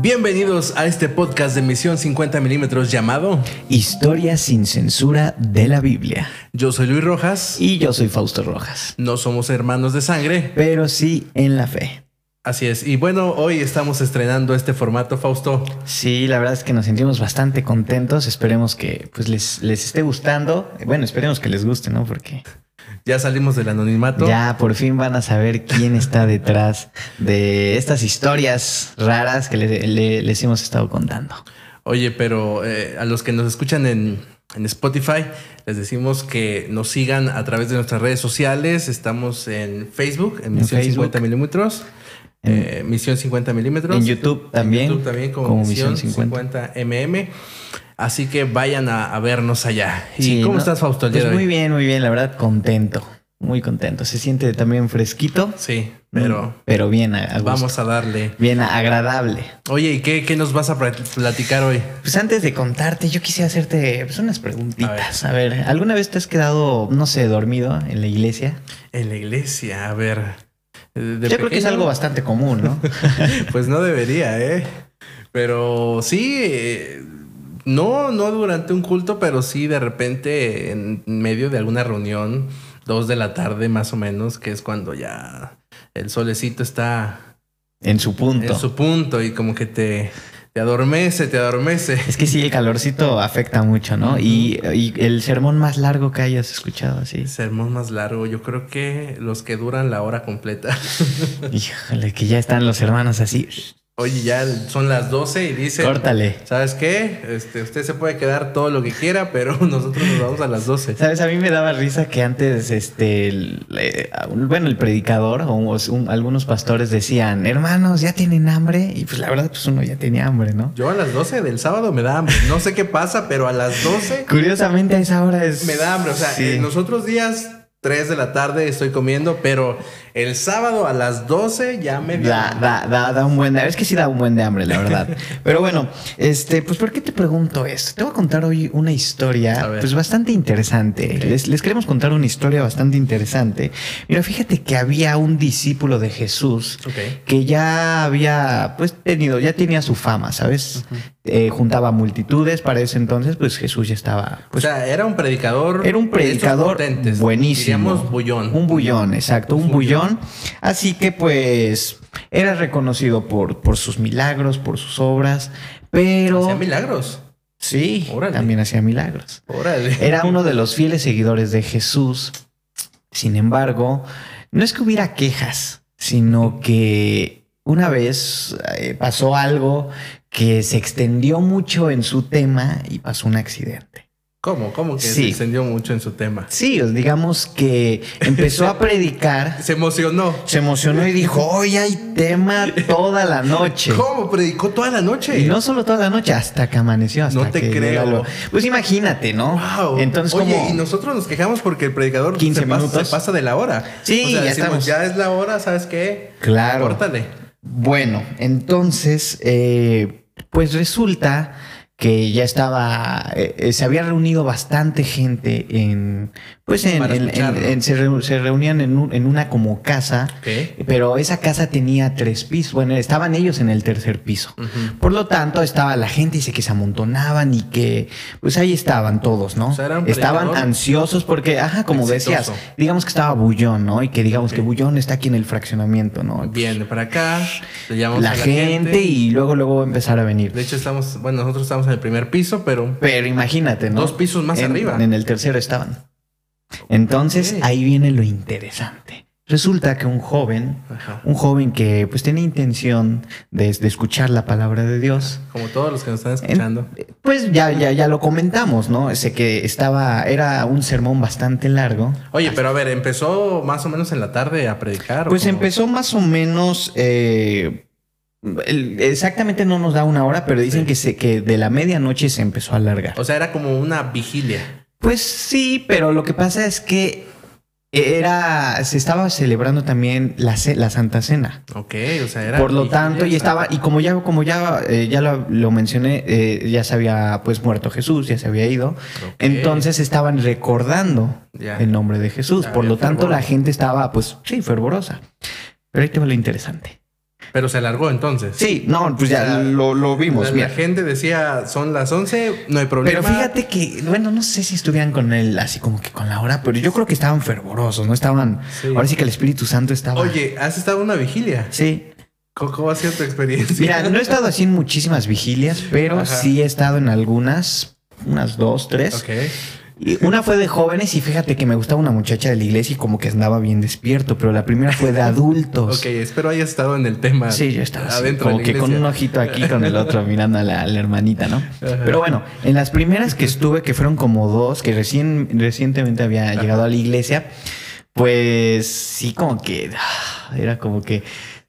Bienvenidos a este podcast de Misión 50 milímetros llamado Historia sin censura de la Biblia. Yo soy Luis Rojas. Y yo soy Fausto Rojas. No somos hermanos de sangre. Pero sí en la fe. Así es. Y bueno, hoy estamos estrenando este formato, Fausto. Sí, la verdad es que nos sentimos bastante contentos. Esperemos que pues les, les esté gustando. Bueno, esperemos que les guste, ¿no? Porque ya salimos del anonimato. Ya por fin van a saber quién está detrás de estas historias raras que les hemos estado contando. Oye, pero eh, a los que nos escuchan en, Spotify, les decimos que nos sigan a través de nuestras redes sociales. Estamos en Facebook, en Misión 50 milímetros. Eh, Misión 50 milímetros. En YouTube también. En YouTube también como, Misión 50. 50 mm. Así que vayan a, vernos allá. ¿Y cómo estás, Fausto? pues muy bien, muy bien, la verdad, contento. Muy contento. Se siente también fresquito. Sí, pero. Mm, pero bien, a, vamos a darle. Bien agradable. Oye, ¿y qué, nos vas a platicar hoy? Pues antes de contarte, yo quisiera hacerte pues, unas preguntitas. A ver. ¿alguna vez te has quedado, no sé, dormido en la iglesia? En la iglesia, a ver. yo creo que es algo bastante común, ¿no? pues no debería, ¿eh? Pero sí. No, no durante un culto, pero sí de repente en medio de alguna reunión, dos de la tarde más o menos, que es cuando ya el solecito está en su punto. En su punto y como que te, te adormece, te adormece. Es que sí, el calorcito afecta mucho, ¿no? y, y, el sermón más largo que hayas escuchado, así. sermón más largo, yo creo que los que duran la hora completa. Híjole, que ya están los hermanos así. Oye, ya son las 12 y dice. Córtale. ¿Sabes qué? Este, usted se puede quedar todo lo que quiera, pero nosotros nos vamos a las 12. ¿Sabes? A mí me daba risa que antes, este, bueno, el predicador o algunos pastores decían, hermanos, ¿ya tienen hambre? Y pues la verdad, pues uno ya tenía hambre, ¿no? Yo a las 12 del sábado me da hambre. No sé qué pasa, pero a las 12. Curiosamente a esa hora es. Me da hambre. O sea, en los otros días 3 de la tarde estoy comiendo, pero el sábado a las 12 ya me da, da, da, da, un buen de hambre. Es que sí da un buen de hambre, la verdad. pero bueno, este, pues ¿por qué te pregunto esto? Te voy a contar hoy una historia pues bastante interesante. Les, queremos contar una historia bastante interesante. Mira, fíjate que había un discípulo de Jesús que ya había pues tenido, ya tenía su fama, ¿sabes? Eh, juntaba multitudes para ese entonces, pues Jesús ya estaba. Pues, o sea, era un predicador. Era un predicador buenísimo. Diríamos bullón. Un bullón, exacto, un, bullón. Así que pues era reconocido por, por sus milagros, por sus obras, pero... Hacía milagros. Sí, también hacía milagros. Era uno de los fieles seguidores de Jesús. Sin embargo, no es que hubiera quejas, sino que una vez eh, pasó algo que se extendió mucho en su tema y pasó un accidente. ¿Cómo? ¿Cómo que se extendió mucho en su tema? Sí, digamos que empezó a predicar. se emocionó. Se emocionó y dijo, hoy hay tema toda la noche. ¿Cómo? ¿Predicó toda la noche? Y no solo toda la noche, hasta que amaneció. Hasta no te creo. Pues imagínate, ¿no? Wow. Entonces, Oye, y nosotros nos quejamos porque el predicador 15 minutos. Pasa, se pasa de la hora. Sí, ya estamos. Ya es la hora, ¿sabes qué? Claro. Córtale. Bueno, entonces, eh, pues resulta que ya estaba, eh, eh, se había reunido bastante gente en, pues en, se, reunían en, en, una como casa, pero esa casa tenía tres pisos, bueno, estaban ellos en el tercer piso. Por lo tanto, estaba la gente y se que se amontonaban y que, pues ahí estaban todos, ¿no? estaban ansiosos porque, ajá, como decías, digamos que estaba Bullón, ¿no? Y que digamos que Bullón está aquí en el fraccionamiento, ¿no? Viene para acá, la, la gente, y luego, luego empezar a venir. De hecho, estamos, bueno, nosotros estamos en el primer piso, pero. Pero imagínate, ¿no? Dos pisos más arriba. En el tercero estaban. Entonces ahí viene lo interesante. Resulta que un joven, un joven que pues tenía intención de, escuchar la palabra de Dios. Como todos los que nos están escuchando. pues ya, ya, ya lo comentamos, ¿no? Ese que estaba, era un sermón bastante largo. Oye, pero a ver, empezó más o menos en la tarde a predicar. Pues empezó más o menos eh, exactamente no nos da una hora, pero dicen que, se, que de la medianoche se empezó a alargar. O sea, era como una vigilia. Pues sí, pero lo que pasa es que era, se estaba celebrando también la, la Santa Cena. Ok, o sea, era. Por lo tanto, y estaba, y como ya, como ya, eh, ya lo, mencioné, eh, ya se había pues muerto Jesús, ya se había ido. Entonces estaban recordando el nombre de Jesús. Por lo tanto, la gente estaba, pues, sí, fervorosa. Pero ahí te va lo interesante. Pero se alargó entonces. Sí, no, pues ya lo, vimos. La, la, gente decía, son las 11, no hay problema. Pero fíjate que, bueno, no sé si estuvieran con él así como que con la hora, pero yo creo que estaban fervorosos, ¿no? Estaban... Ahora sí que el Espíritu Santo estaba... Oye, ¿has estado en una vigilia? Sí. ¿Cómo ha sido tu experiencia? Mira, no he estado así en muchísimas vigilias, pero sí he estado en algunas, unas dos, tres. Ok. Y una fue de jóvenes y fíjate que me gustaba una muchacha de la iglesia y como que andaba bien despierto, pero la primera fue de adultos. ok, espero hayas estado en el tema. Sí, yo estaba adentro. como que con un ojito aquí, con el otro mirando a la, hermanita, ¿no? Pero bueno, en las primeras que estuve, que fueron como dos, que recién, recientemente había llegado a la iglesia, pues sí, como que ah, era como que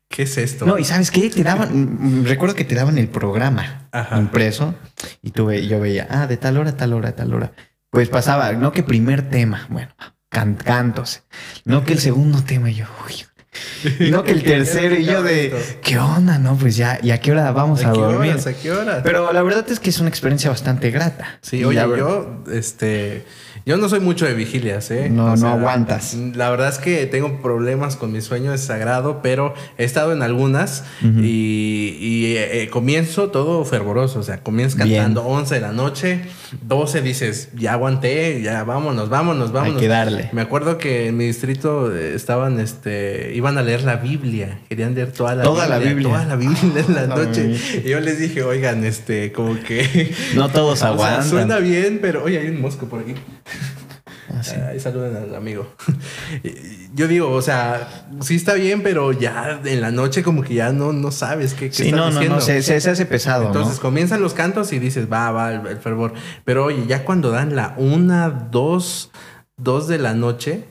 ¿Qué es esto? No, y sabes qué? Te daban, recuerdo que te daban el programa impreso y tuve, yo veía, ah, de tal hora, tal hora, tal hora. Pues pasaba, no que primer tema, bueno, cantos, no que el segundo tema, yo, uy, no que el tercero y yo de qué onda, no, pues ya, ¿y a qué hora vamos a, dormir? ¿A qué hora? Pero la verdad es que es una experiencia bastante grata. Sí, oye, yo, este, yo no soy mucho de vigilias, ¿eh? No, no aguantas. La verdad es que tengo problemas con mi sueño, es sagrado, pero he estado en algunas y, eh, comienzo todo fervoroso, o sea, comienzas cantando 11 de la noche, 12 dices, ya aguanté, ya vámonos, vámonos, vámonos. Hay que darle. Me acuerdo que en mi distrito estaban, este, iban a leer la Biblia, querían leer toda la Biblia. La Biblia. Toda la Biblia en la noche. Y yo les dije, oigan, este, como que... No todos aguantan. suena bien, pero, oye, hay un mosco por aquí. Ah, Ahí saluden al amigo. Yo digo, o sea, sí está bien, pero ya en la noche como que ya no, no sabes qué, qué sí, no, no, no, se, se, hace pesado. Entonces comienzan los cantos y dices, va, va, el, fervor. Pero oye, ya cuando dan la una, dos, dos de la noche,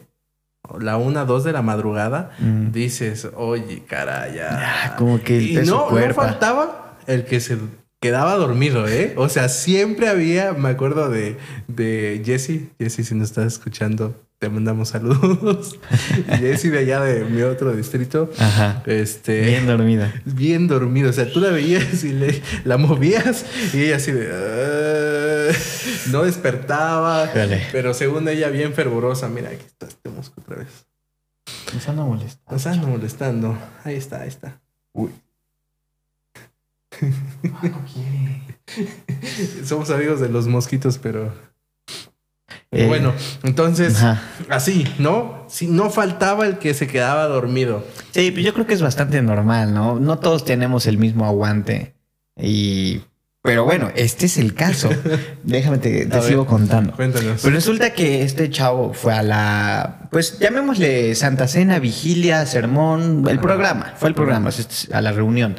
la una, dos de la madrugada, mm. dices, oye, caray, ya. como que el y no, no faltaba el que se quedaba dormido, ¿eh? O sea, siempre había, me acuerdo de, de Jesse. Jesse, si nos estás escuchando, te mandamos saludos. Jesse de allá de mi otro distrito. Ajá. Este, bien dormida. Bien dormida. O sea, tú la veías y le, la movías y ella así de... Ah", no despertaba. Pero según ella, bien fervorosa. Mira, aquí está este mosco otra vez. Nos anda molestando. Nos anda molestando. Ahí está, ahí está. Uy. Somos amigos de los mosquitos, pero. Eh, bueno, entonces, así, ¿no? Si no faltaba el que se quedaba dormido. Sí, pues yo creo que es bastante normal, ¿no? No todos tenemos el mismo aguante. Y. Pero bueno, este es el caso. Déjame te, sigo contando. Cuéntanos. Pues resulta que este chavo fue a la. Pues llamémosle Santa Cena, Vigilia, Sermón, el programa. Fue el programa, a la reunión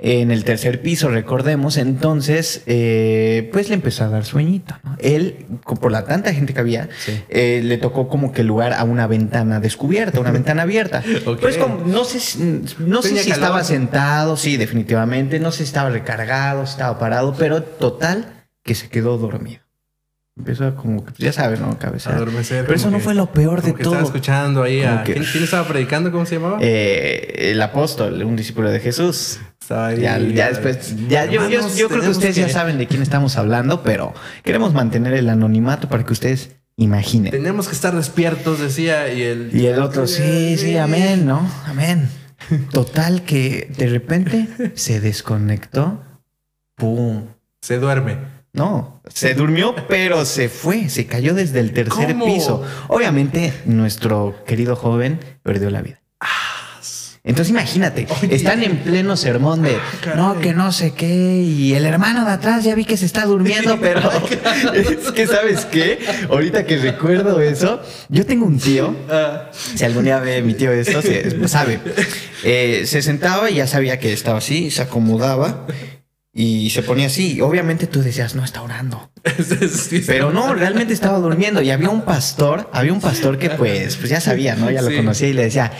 en el tercer piso, recordemos, entonces, eh, pues le empezó a dar sueñito. ¿no? Él, por la tanta gente que había, eh, le tocó como que lugar a una ventana descubierta, una ventana abierta. Pues como, no sé, no sé si estaba sentado, sí, definitivamente, no sé si estaba recargado, si estaba parado, pero total que se quedó dormido. Empezó como que, ya sabes, ¿no? Cabeza. Adormecer. Pero eso no fue lo peor de todo. Estaba escuchando ahí a. ¿Quién, estaba predicando? ¿Cómo se llamaba? Eh, el apóstol, un discípulo de Jesús. Ahí. Ya, después. Ya, yo, yo, creo que ustedes ya saben de quién estamos hablando, pero queremos mantener el anonimato para que ustedes imaginen. Tenemos que estar despiertos, decía. Y el, y el otro, sí, sí, amén, ¿no? Amén. Total, que de repente se desconectó. ¡Pum! Se duerme. No, se durmió, pero se fue, se cayó desde el tercer piso. Obviamente, nuestro querido joven perdió la vida. Entonces imagínate, están en pleno sermón de ah, no, que no sé qué, y el hermano de atrás ya vi que se está durmiendo, pero es que sabes qué, ahorita que recuerdo eso, yo tengo un tío, ah. si algún día ve mi tío esto, sabe, eh, se sentaba y ya sabía que estaba así, se acomodaba y se ponía así. Obviamente tú decías, no está orando. Pero no, realmente estaba durmiendo. Y había un pastor, había un pastor que pues, pues ya sabía, ¿no? Ya lo conocía y le decía,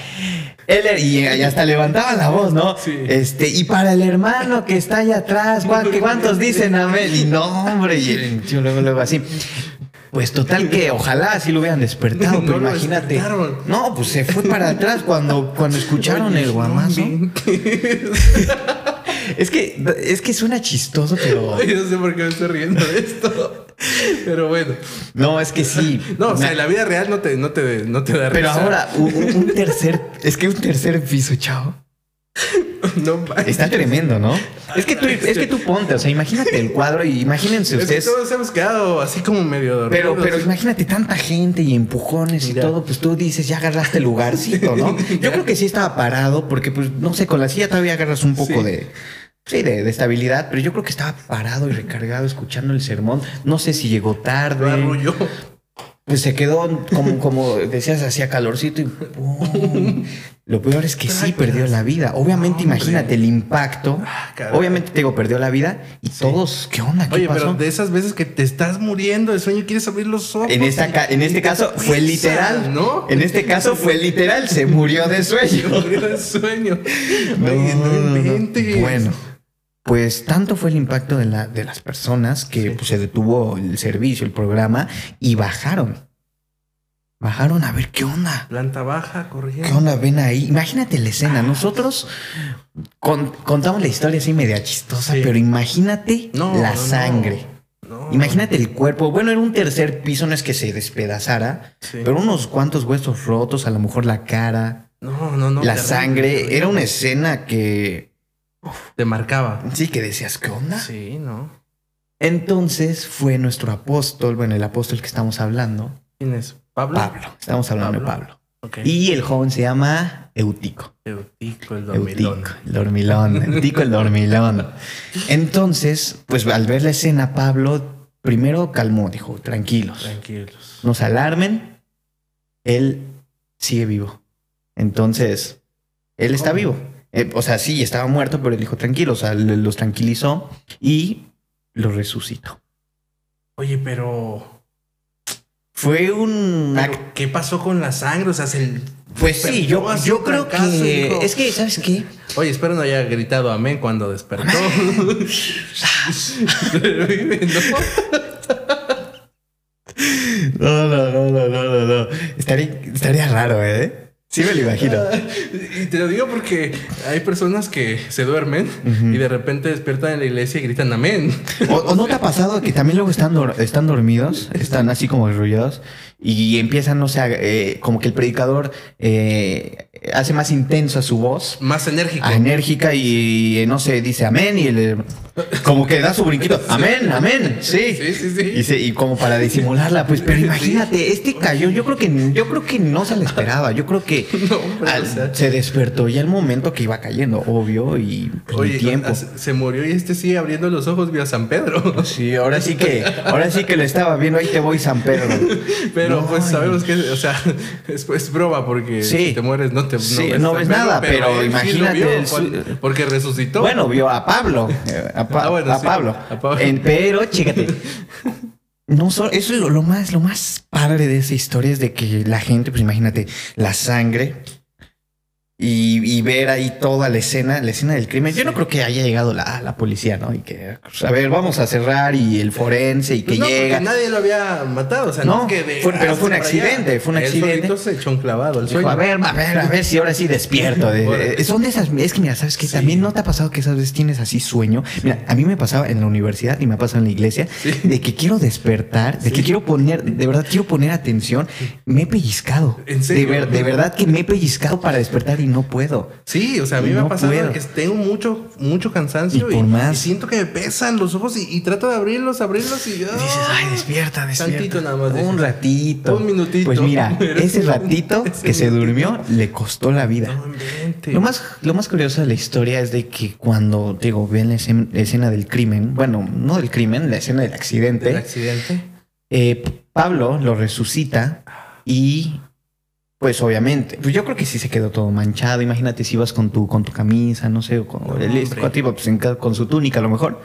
él, y, hasta levantaba la voz, ¿no? Este, y para el hermano que está allá atrás, ¿cuántos dicen amén? Y no, hombre, y yo luego, luego así. Pues total que ojalá así lo hubieran despertado, pero imagínate. No, pues se fue para atrás cuando, cuando escucharon el guamazo. Es que, es que suena chistoso, pero. no sé por qué me estoy riendo de esto. Pero bueno. No, es que sí. No, o sea, en la vida real no te, no te, no te da Pero ahora, un, tercer. Es que un tercer piso, chao. No Está tremendo, ¿no? Es que, tú, es que tú ponte, o sea, imagínate el cuadro y imagínense ustedes. Que todos hemos quedado así como medio dormidos. Pero, pero imagínate tanta gente y empujones y todo, pues tú dices, ya agarraste el lugarcito, ¿no? Yo creo que sí estaba parado, porque, pues, no sé, con la silla todavía agarras un poco de. Sí, de, estabilidad, pero yo creo que estaba parado y recargado escuchando el sermón. No sé si llegó tarde. Arrulló. Pues se quedó como, como decías, hacía calorcito y ¡pum! Lo peor es que sí perdió la vida. Obviamente, imagínate el impacto. Ah, Obviamente, te digo, perdió la vida y todos, ¿qué onda? ¿Qué Oye, pero de esas veces que te estás muriendo de sueño y quieres abrir los ojos. En, esta, en este caso fue literal, ¿no? En este caso fue literal, se murió de sueño. Se murió de sueño. Bueno, pues tanto fue el impacto de, la, de las personas que pues, se detuvo el servicio, el programa y bajaron Bajaron a ver qué onda. Planta baja, corriendo. ¿Qué onda? Ven ahí. Imagínate la escena. Nosotros contamos la historia así media chistosa, pero imagínate la sangre. Imagínate el cuerpo. Bueno, era un tercer piso, no es que se despedazara, pero unos cuantos huesos rotos, a lo mejor la cara. No, no, no. La sangre. Era una escena que. Te marcaba. Sí, que decías, ¿qué onda? Sí, no. Entonces fue nuestro apóstol, bueno, el apóstol que estamos hablando. ¿Quién es? Pablo. Estamos hablando de Pablo. Y el joven se llama Eutico. Eutico el dormilón. Eutico el dormilón. Eutico el dormilón. Entonces, pues al ver la escena, Pablo primero calmó, dijo, tranquilos. Tranquilos. No se alarmen. Él sigue vivo. Entonces, él está vivo. Eh, o sea, sí, estaba muerto, pero él dijo, tranquilos. O sea, los tranquilizó y lo resucitó. Oye, pero fue un... ¿Qué pasó con la sangre? O sea, se... Pues sí, yo, yo creo que... Es que, ¿sabes qué? Oye, espero no haya gritado amén cuando despertó. no, no, no, no, no, no. Estaría, estaría raro, ¿eh? Sí, me lo imagino. y te lo digo porque hay personas que se duermen y de repente despiertan en la iglesia y gritan amén. ¿O, no te ha pasado que también luego están, están dormidos, están así como arrullados y empiezan, no sé, eh, como que el predicador eh, hace más intensa su voz. Más enérgica. Enérgica y, no sé, dice amén y el, como que da su brinquito. Amén, amén. Sí. Sí, sí, sí. Y, como para disimularla, pues, pero imagínate, este cayó, yo creo que, yo creo que no se le esperaba. Yo creo que se despertó ya el momento que iba cayendo, obvio, y pues, el tiempo. Se murió y este sigue abriendo los ojos, vio a San Pedro. Sí, ahora sí que, ahora sí que lo estaba viendo, ahí te voy, San Pedro. Pero pues sabemos que, o sea, es, es broma porque si te mueres no te no ves, nada, pero, imagínate. porque resucitó. Bueno, vio a Pablo. A, ah, Pablo. pero, chécate. No eso es lo, más, lo más padre de esa historia es de que la gente, pues imagínate, la sangre y, ver ahí toda la escena, la escena del crimen. Yo no creo que haya llegado la, la policía, ¿no? Y que, pues, a ver, vamos a cerrar y el forense y que pues no, llega. nadie lo había matado, o sea, no, que pero fue un accidente, fue un accidente. se echó un clavado al sueño. a ver, a ver, a ver si ahora sí despierto. son de esas, es que mira, sabes que también no te ha pasado que esas veces tienes así sueño. Mira, a mí me pasaba en la universidad y me ha pasado en la iglesia de que quiero despertar, de que quiero poner, de verdad quiero poner atención. Me he pellizcado. ¿En serio? De, verdad que me he pellizcado para despertar y no puedo. Sí, o sea, a mí me ha pasado que tengo mucho, mucho cansancio y, siento que me pesan los ojos y, trato de abrirlos, abrirlos y, dices, ay, despierta, despierta. Tantito nada más. Un ratito. Un minutito. Pues mira, ese ratito que se durmió le costó la vida. lo más, lo más curioso de la historia es de que cuando, digo, ven la escena, del crimen, bueno, no del crimen, la escena del accidente. ¿El accidente? Eh, Pablo lo resucita y pues obviamente, pues yo creo que sí se quedó todo manchado. Imagínate si ibas con tu, con tu camisa, no sé, o con, pues, con su túnica a lo mejor.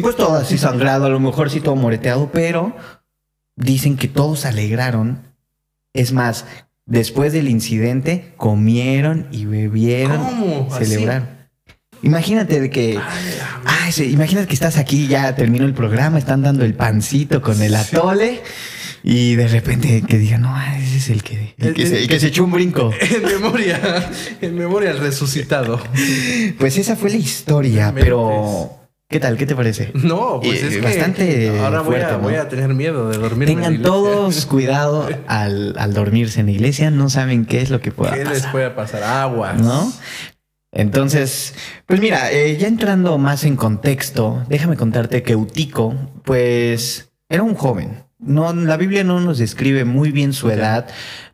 Pues todo así sangrado, a lo mejor sí todo moreteado, pero dicen que todos se alegraron. Es más, después del incidente, comieron y bebieron, ¿Cómo? celebraron. Imagínate de que, imagínate que estás aquí, ya terminó el programa, están dando el pancito con el atole. Y de repente que diga, no, ese es el que, el, que, se, echó un brinco. En memoria, en memoria resucitado. Pues esa fue la historia, pero... ¿Qué tal? ¿Qué te parece? No, pues es bastante ahora voy, a, voy, a, tener miedo de dormir. Tengan todos cuidado al, al, dormirse en la iglesia, no saben qué es lo que pueda ¿Qué les puede pasar? Agua. ¿No? Entonces, pues mira, eh, ya entrando más en contexto, déjame contarte que Eutico, pues, era un joven. No, la Biblia no nos describe muy bien su edad,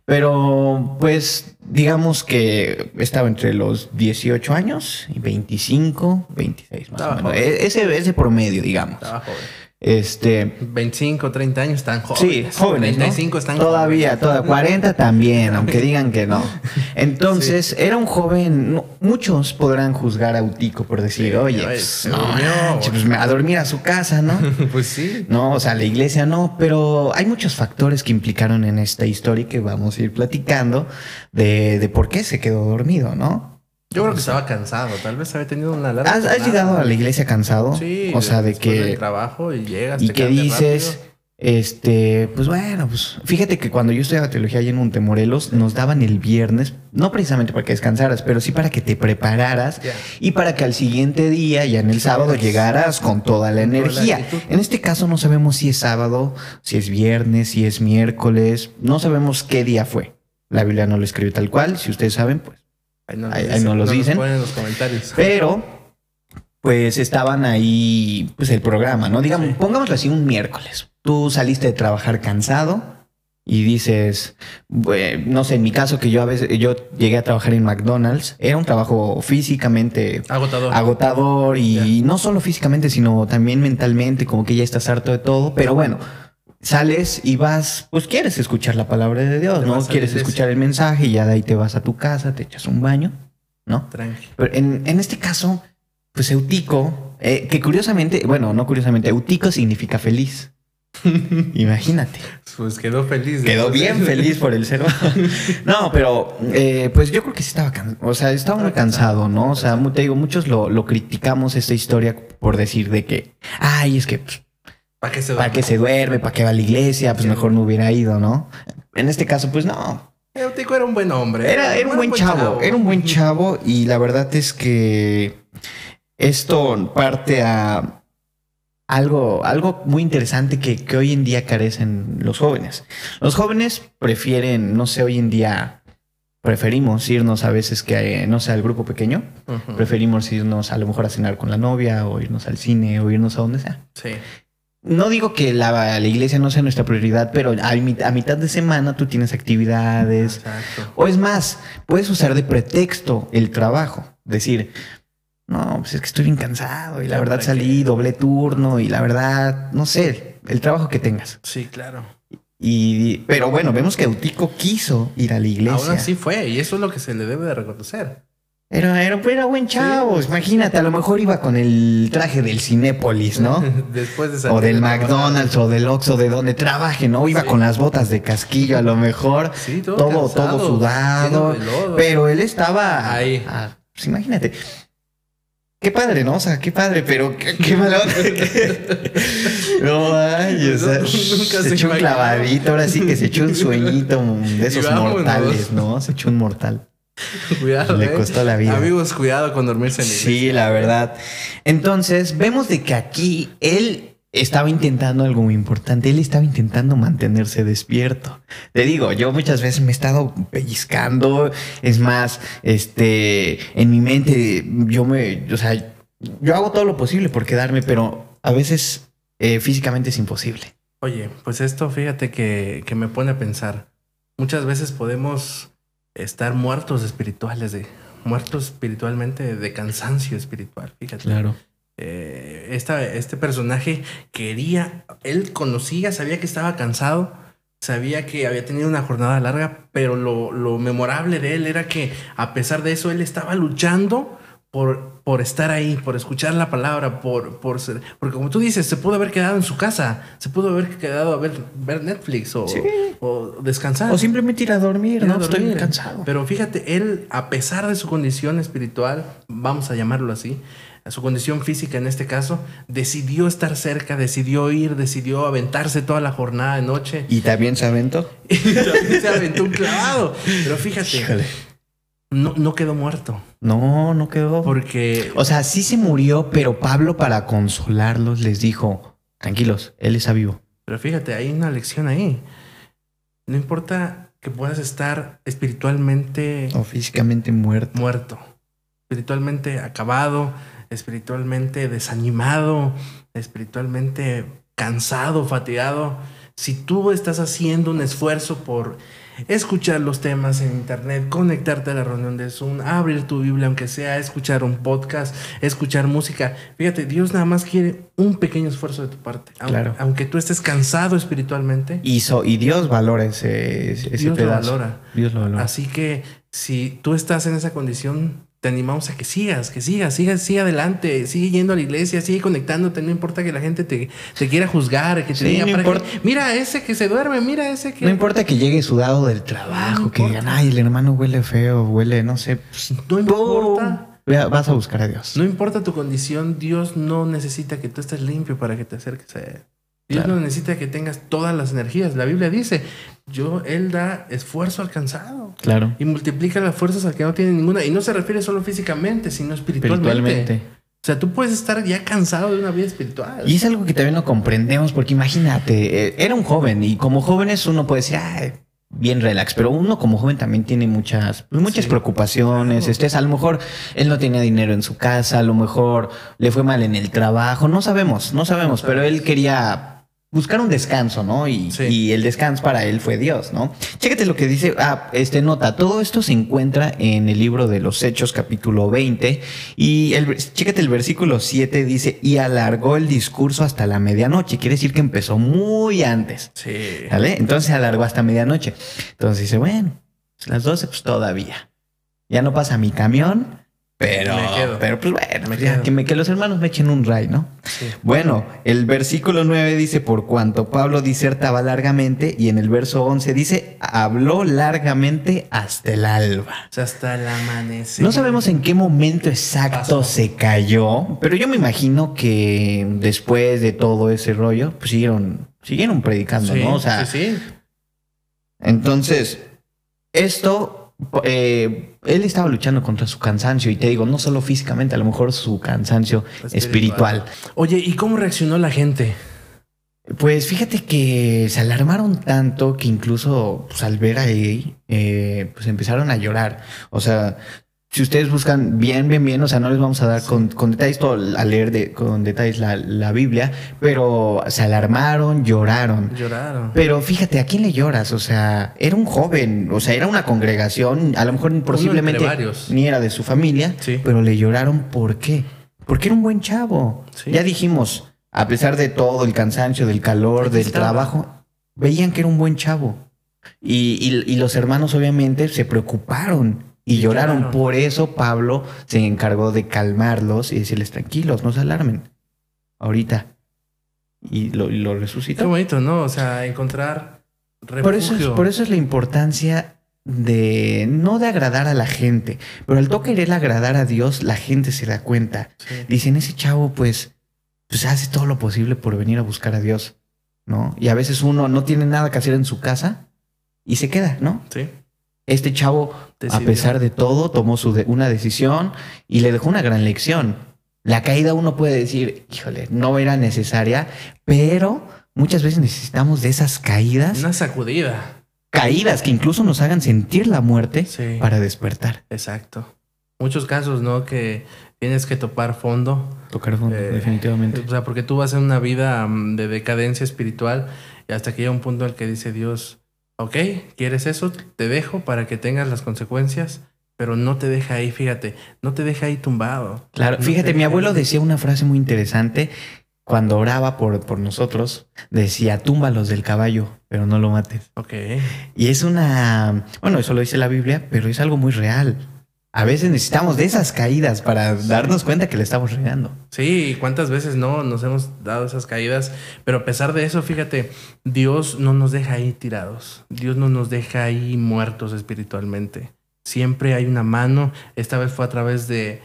pero pues digamos que estaba entre los 18 años y 25, 26 más o menos. E-, ese, ese promedio, digamos. Estaba joven. Este. 25, 30 años están jóvenes. Sí, jóvenes. 35 están Todavía, toda 40 también, aunque digan que no. Entonces, era un joven. muchos podrán juzgar a Utico por decir, oye, pues, no, pues a dormir a su casa, ¿no? pues sí. No, o sea, la iglesia no, pero hay muchos factores que implicaron en esta historia que vamos a ir platicando de, de por qué se quedó dormido, ¿no? Yo creo que estaba cansado, tal vez había tenido una larga. ¿Has, llegado a la iglesia cansado? Sí. O sea, de que. trabajo y llegas. Y que dices, este, pues bueno, pues fíjate que cuando yo estudiaba teología allá en Montemorelos, nos daban el viernes, no precisamente para que descansaras, pero sí para que te prepararas y para que al siguiente día, ya en el sábado, llegaras con toda la energía. en este caso no sabemos si es sábado, si es viernes, si es miércoles, no sabemos qué día fue. La Biblia no lo escribe tal cual, si ustedes saben, pues Ahí no, los dicen. los comentarios. Pero, pues estaban ahí, pues el programa, ¿no? Digamos, pongámoslo así, un miércoles. Tú saliste de trabajar cansado y dices, no sé, en mi caso que yo a veces, yo llegué a trabajar en McDonald's, era un trabajo físicamente agotador. Agotador y no solo físicamente, sino también mentalmente, como que ya estás harto de todo. Pero bueno, sales y vas, pues quieres escuchar la palabra de Dios, ¿no? Quieres escuchar el mensaje y ya de ahí te vas a tu casa, te echas un baño, ¿no? Tranquilo. Pero en, en, este caso, pues Eutico, eh, que curiosamente, bueno, no curiosamente, Eutico significa feliz. Imagínate. Pues quedó feliz. Quedó bien feliz por el cero. no, pero eh, pues yo creo que sí estaba cansado. O sea, estaba muy cansado, ¿no? O sea, te digo, muchos lo, lo, criticamos esta historia por decir de que, ay, es que pues, ¿Para qué se duerme? ¿Para qué se duerme? ¿Para qué va a la iglesia? Pues mejor no hubiera ido, ¿no? En este caso, pues no. Eutico era un buen hombre. Era, era un buen, chavo, Era un buen chavo y la verdad es que esto parte a algo, algo muy interesante que, que, hoy en día carecen los jóvenes. Los jóvenes prefieren, no sé, hoy en día preferimos irnos a veces que, no sé, al grupo pequeño. Preferimos irnos a lo mejor a cenar con la novia o irnos al cine o irnos a donde sea. Sí no digo que la, iglesia no sea nuestra prioridad, pero a, mitad de semana tú tienes actividades. O es más, puedes usar de pretexto el trabajo. Decir, no, pues es que estoy bien cansado y la verdad salí doble turno y la verdad, no sé, el trabajo que tengas. Sí, claro. Y, pero bueno, vemos que Eutico quiso ir a la iglesia. Ahora sí fue, y eso es lo que se le debe de reconocer. Era, era, era buen chavo. Imagínate, a lo mejor iba con el traje del Cinépolis, ¿no? Después de O del McDonald's o del Oxxo, de donde trabaje, ¿no? Iba con las botas de casquillo, a lo mejor. Sí, todo, todo, todo sudado. Pero él estaba. Ahí. pues imagínate. Qué padre, ¿no? O sea, qué padre, pero qué, qué malo. no, ay, o sea, se, echó un clavadito, ahora sí que se echó un sueñito de esos mortales, ¿no? Se echó un mortal. cuidado. Le ¿eh? costó la vida. Amigos, cuidado con dormirse en la Sí, la verdad. Entonces, vemos de que aquí él estaba intentando algo muy importante. Él estaba intentando mantenerse despierto. Te digo, yo muchas veces me he estado pellizcando. Es más, este, en mi mente, yo me, o sea, yo hago todo lo posible por quedarme, pero a veces eh, físicamente es imposible. Oye, pues esto, fíjate que, que me pone a pensar. Muchas veces podemos estar muertos espirituales, de, muertos espiritualmente de cansancio espiritual, fíjate. Claro. Eh, este personaje quería, él conocía, sabía que estaba cansado, sabía que había tenido una jornada larga, pero lo, lo memorable de él era que a pesar de eso, él estaba luchando por, por estar ahí, por escuchar la palabra, por, por ser, porque como tú dices, se pudo haber quedado en su casa, se pudo haber quedado a ver, ver Netflix o, o descansar. O simplemente ir a dormir, ¿no? Estoy cansado. Pero fíjate, él, a pesar de su condición espiritual, vamos a llamarlo así, a su condición física en este caso, decidió estar cerca, decidió ir, decidió aventarse toda la jornada de noche. ¿Y también se aventó? y también se aventó un clavado. Pero fíjate. No, no quedó muerto. No, no quedó. Porque. O sea, sí se murió, pero Pablo, para consolarlos, les dijo: tranquilos, él está vivo. Pero fíjate, hay una lección ahí. No importa que puedas estar espiritualmente. O físicamente muerto. Muerto. espiritualmente acabado, espiritualmente desanimado, espiritualmente cansado, fatigado, si tú estás haciendo un esfuerzo por escuchar los temas en internet, conectarte a la reunión de Zoom, abrir tu Biblia, aunque sea escuchar un podcast, escuchar música. Fíjate, Dios nada más quiere un pequeño esfuerzo de tu parte. Claro. Aunque tú estés cansado espiritualmente. Y, y Dios valora ese, ese Dios Lo valora. Dios lo valora. Así que si tú estás en esa condición, te animamos a que sigas, que sigas, sigas, siga adelante, sigue yendo a la iglesia, sigue conectándote, no importa que la gente te, te quiera juzgar, que te diga, mira ese que se duerme, mira ese que... No importa que llegue sudado del trabajo, que digan, ay, el hermano huele feo, huele, no sé. Pues, no importa. Vas a buscar a Dios. No importa tu condición, Dios no necesita que tú estés limpio para que te acerques a Él. Dios no necesita que tengas todas las energías. La Biblia dice, yo, Él da esfuerzo al cansado. Claro. Y multiplica las fuerzas al que no tiene ninguna. Y no se refiere solo físicamente, sino espiritualmente. espiritualmente. O sea, tú puedes estar ya cansado de una vida espiritual. Y es algo que también no comprendemos, porque imagínate, eh, era un joven y como jóvenes uno puede decir, Ay, bien relax, pero uno como joven también tiene muchas, muchas preocupaciones. Este, a lo mejor él no tenía dinero en su casa, a lo mejor le fue mal en el trabajo, no sabemos, no sabemos, pero él quería buscar un descanso, ¿no? Y, y, el descanso para él fue Dios, ¿no? Chécate lo que dice, ah, este nota, todo esto se encuentra en el libro de los Hechos capítulo 20 y el, chécate el versículo 7 dice, y alargó el discurso hasta la medianoche, quiere decir que empezó muy antes. Sí. ¿Vale? Entonces alargó hasta medianoche. Entonces dice, bueno, las 12 pues todavía. Ya no pasa mi camión, pero, pero pues bueno, que, me, que, los hermanos me echen un ray, ¿no? Bueno, el versículo 9 dice, por cuanto Pablo disertaba largamente, y en el verso 11 dice, habló largamente hasta el alba. O sea, hasta el amanecer. No sabemos en qué momento exacto se cayó, pero yo me imagino que después de todo ese rollo, pues siguieron, siguieron predicando, ¿no? O sea, sí, entonces, esto eh, él estaba luchando contra su cansancio y te digo, no solo físicamente, a lo mejor su cansancio espiritual. Oye, ¿y cómo reaccionó la gente? Pues fíjate que se alarmaron tanto que incluso pues, al ver ahí, eh, pues empezaron a llorar. O sea, si ustedes buscan bien, bien, bien, o sea, no les vamos a dar con, detalles todo, a leer de, con detalles la, Biblia, pero se alarmaron, lloraron. Lloraron. Pero fíjate, ¿a quién le lloras? O sea, era un joven, o sea, era una congregación, a lo mejor posiblemente ni era de su familia, pero le lloraron ¿por qué? Porque era un buen chavo. Ya dijimos, a pesar de todo, el cansancio, del calor, del trabajo, veían que era un buen chavo. Y, y los hermanos obviamente se preocuparon y lloraron. Por eso Pablo se encargó de calmarlos y decirles tranquilos, no se alarmen. Ahorita. Y lo, lo resucitó. Qué bonito, ¿no? O sea, encontrar refugio. Por eso, es, por eso es la importancia de no de agradar a la gente, pero al toque querer agradar a Dios, la gente se da cuenta. Dicen, ese chavo pues, pues hace todo lo posible por venir a buscar a Dios, ¿no? Y a veces uno no tiene nada que hacer en su casa y se queda, ¿no? Sí. Este chavo, a pesar de todo, tomó su una decisión y le dejó una gran lección. La caída uno puede decir, híjole, no era necesaria, pero muchas veces necesitamos de esas caídas. Una sacudida. Caídas que incluso nos hagan sentir la muerte para despertar. Exacto. Muchos casos, ¿no? Que tienes que topar fondo. Tocar fondo, eh, definitivamente. O sea, porque tú vas en una vida mm, de decadencia espiritual y hasta que llega un punto en el que dice Dios, ok, ¿quieres eso? Te dejo para que tengas las consecuencias, pero no te deja ahí, fíjate, no te deja ahí tumbado. Claro, fíjate, mi abuelo decía una frase muy interesante cuando oraba por, por nosotros, decía, túmbalos del caballo, pero no lo mates. Ok. Y es una, bueno, eso lo dice la Biblia, pero es algo muy real. A veces necesitamos de esas caídas para darnos cuenta que le estamos regando. Sí, cuántas veces no nos hemos dado esas caídas, pero a pesar de eso, fíjate, Dios no nos deja ahí tirados. Dios no nos deja ahí muertos espiritualmente. Siempre hay una mano. Esta vez fue a través de,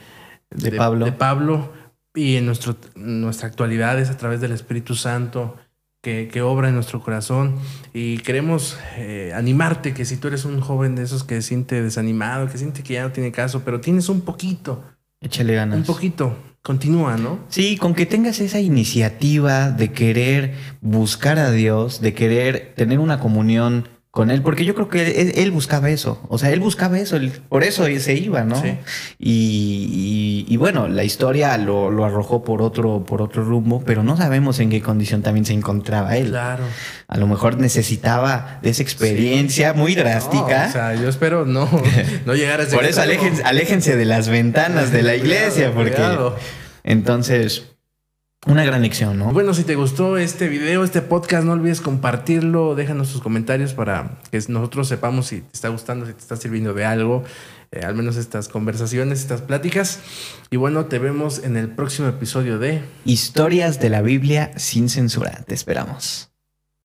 de, Pablo. de Pablo. y en nuestro, nuestra actualidad es a través del Espíritu Santo que, obra en nuestro corazón y queremos eh, animarte que si tú eres un joven de esos que se siente desanimado, que siente que ya no tiene caso, pero tienes un poquito. Échale ganas. Un poquito. Continúa, ¿no? Sí, con que tengas esa iniciativa de querer buscar a Dios, de querer tener una comunión con él, porque yo creo que él, buscaba eso, o sea, él buscaba eso, por eso se iba, ¿no? Sí. Y, bueno, la historia lo, arrojó por otro, por otro rumbo, pero no sabemos en qué condición también se encontraba él. Claro. A lo mejor necesitaba de esa experiencia muy drástica. o sea, yo espero no, no llegar a ese Por eso aléjense, de las ventanas de la iglesia, porque entonces una gran lección, ¿no? Bueno, si te gustó este video, este podcast, no olvides compartirlo, déjanos sus comentarios para que nosotros sepamos si te está gustando, si te está sirviendo de algo, eh, al menos estas conversaciones, estas pláticas. Y bueno, te vemos en el próximo episodio de Historias de la Biblia sin censura. Te esperamos.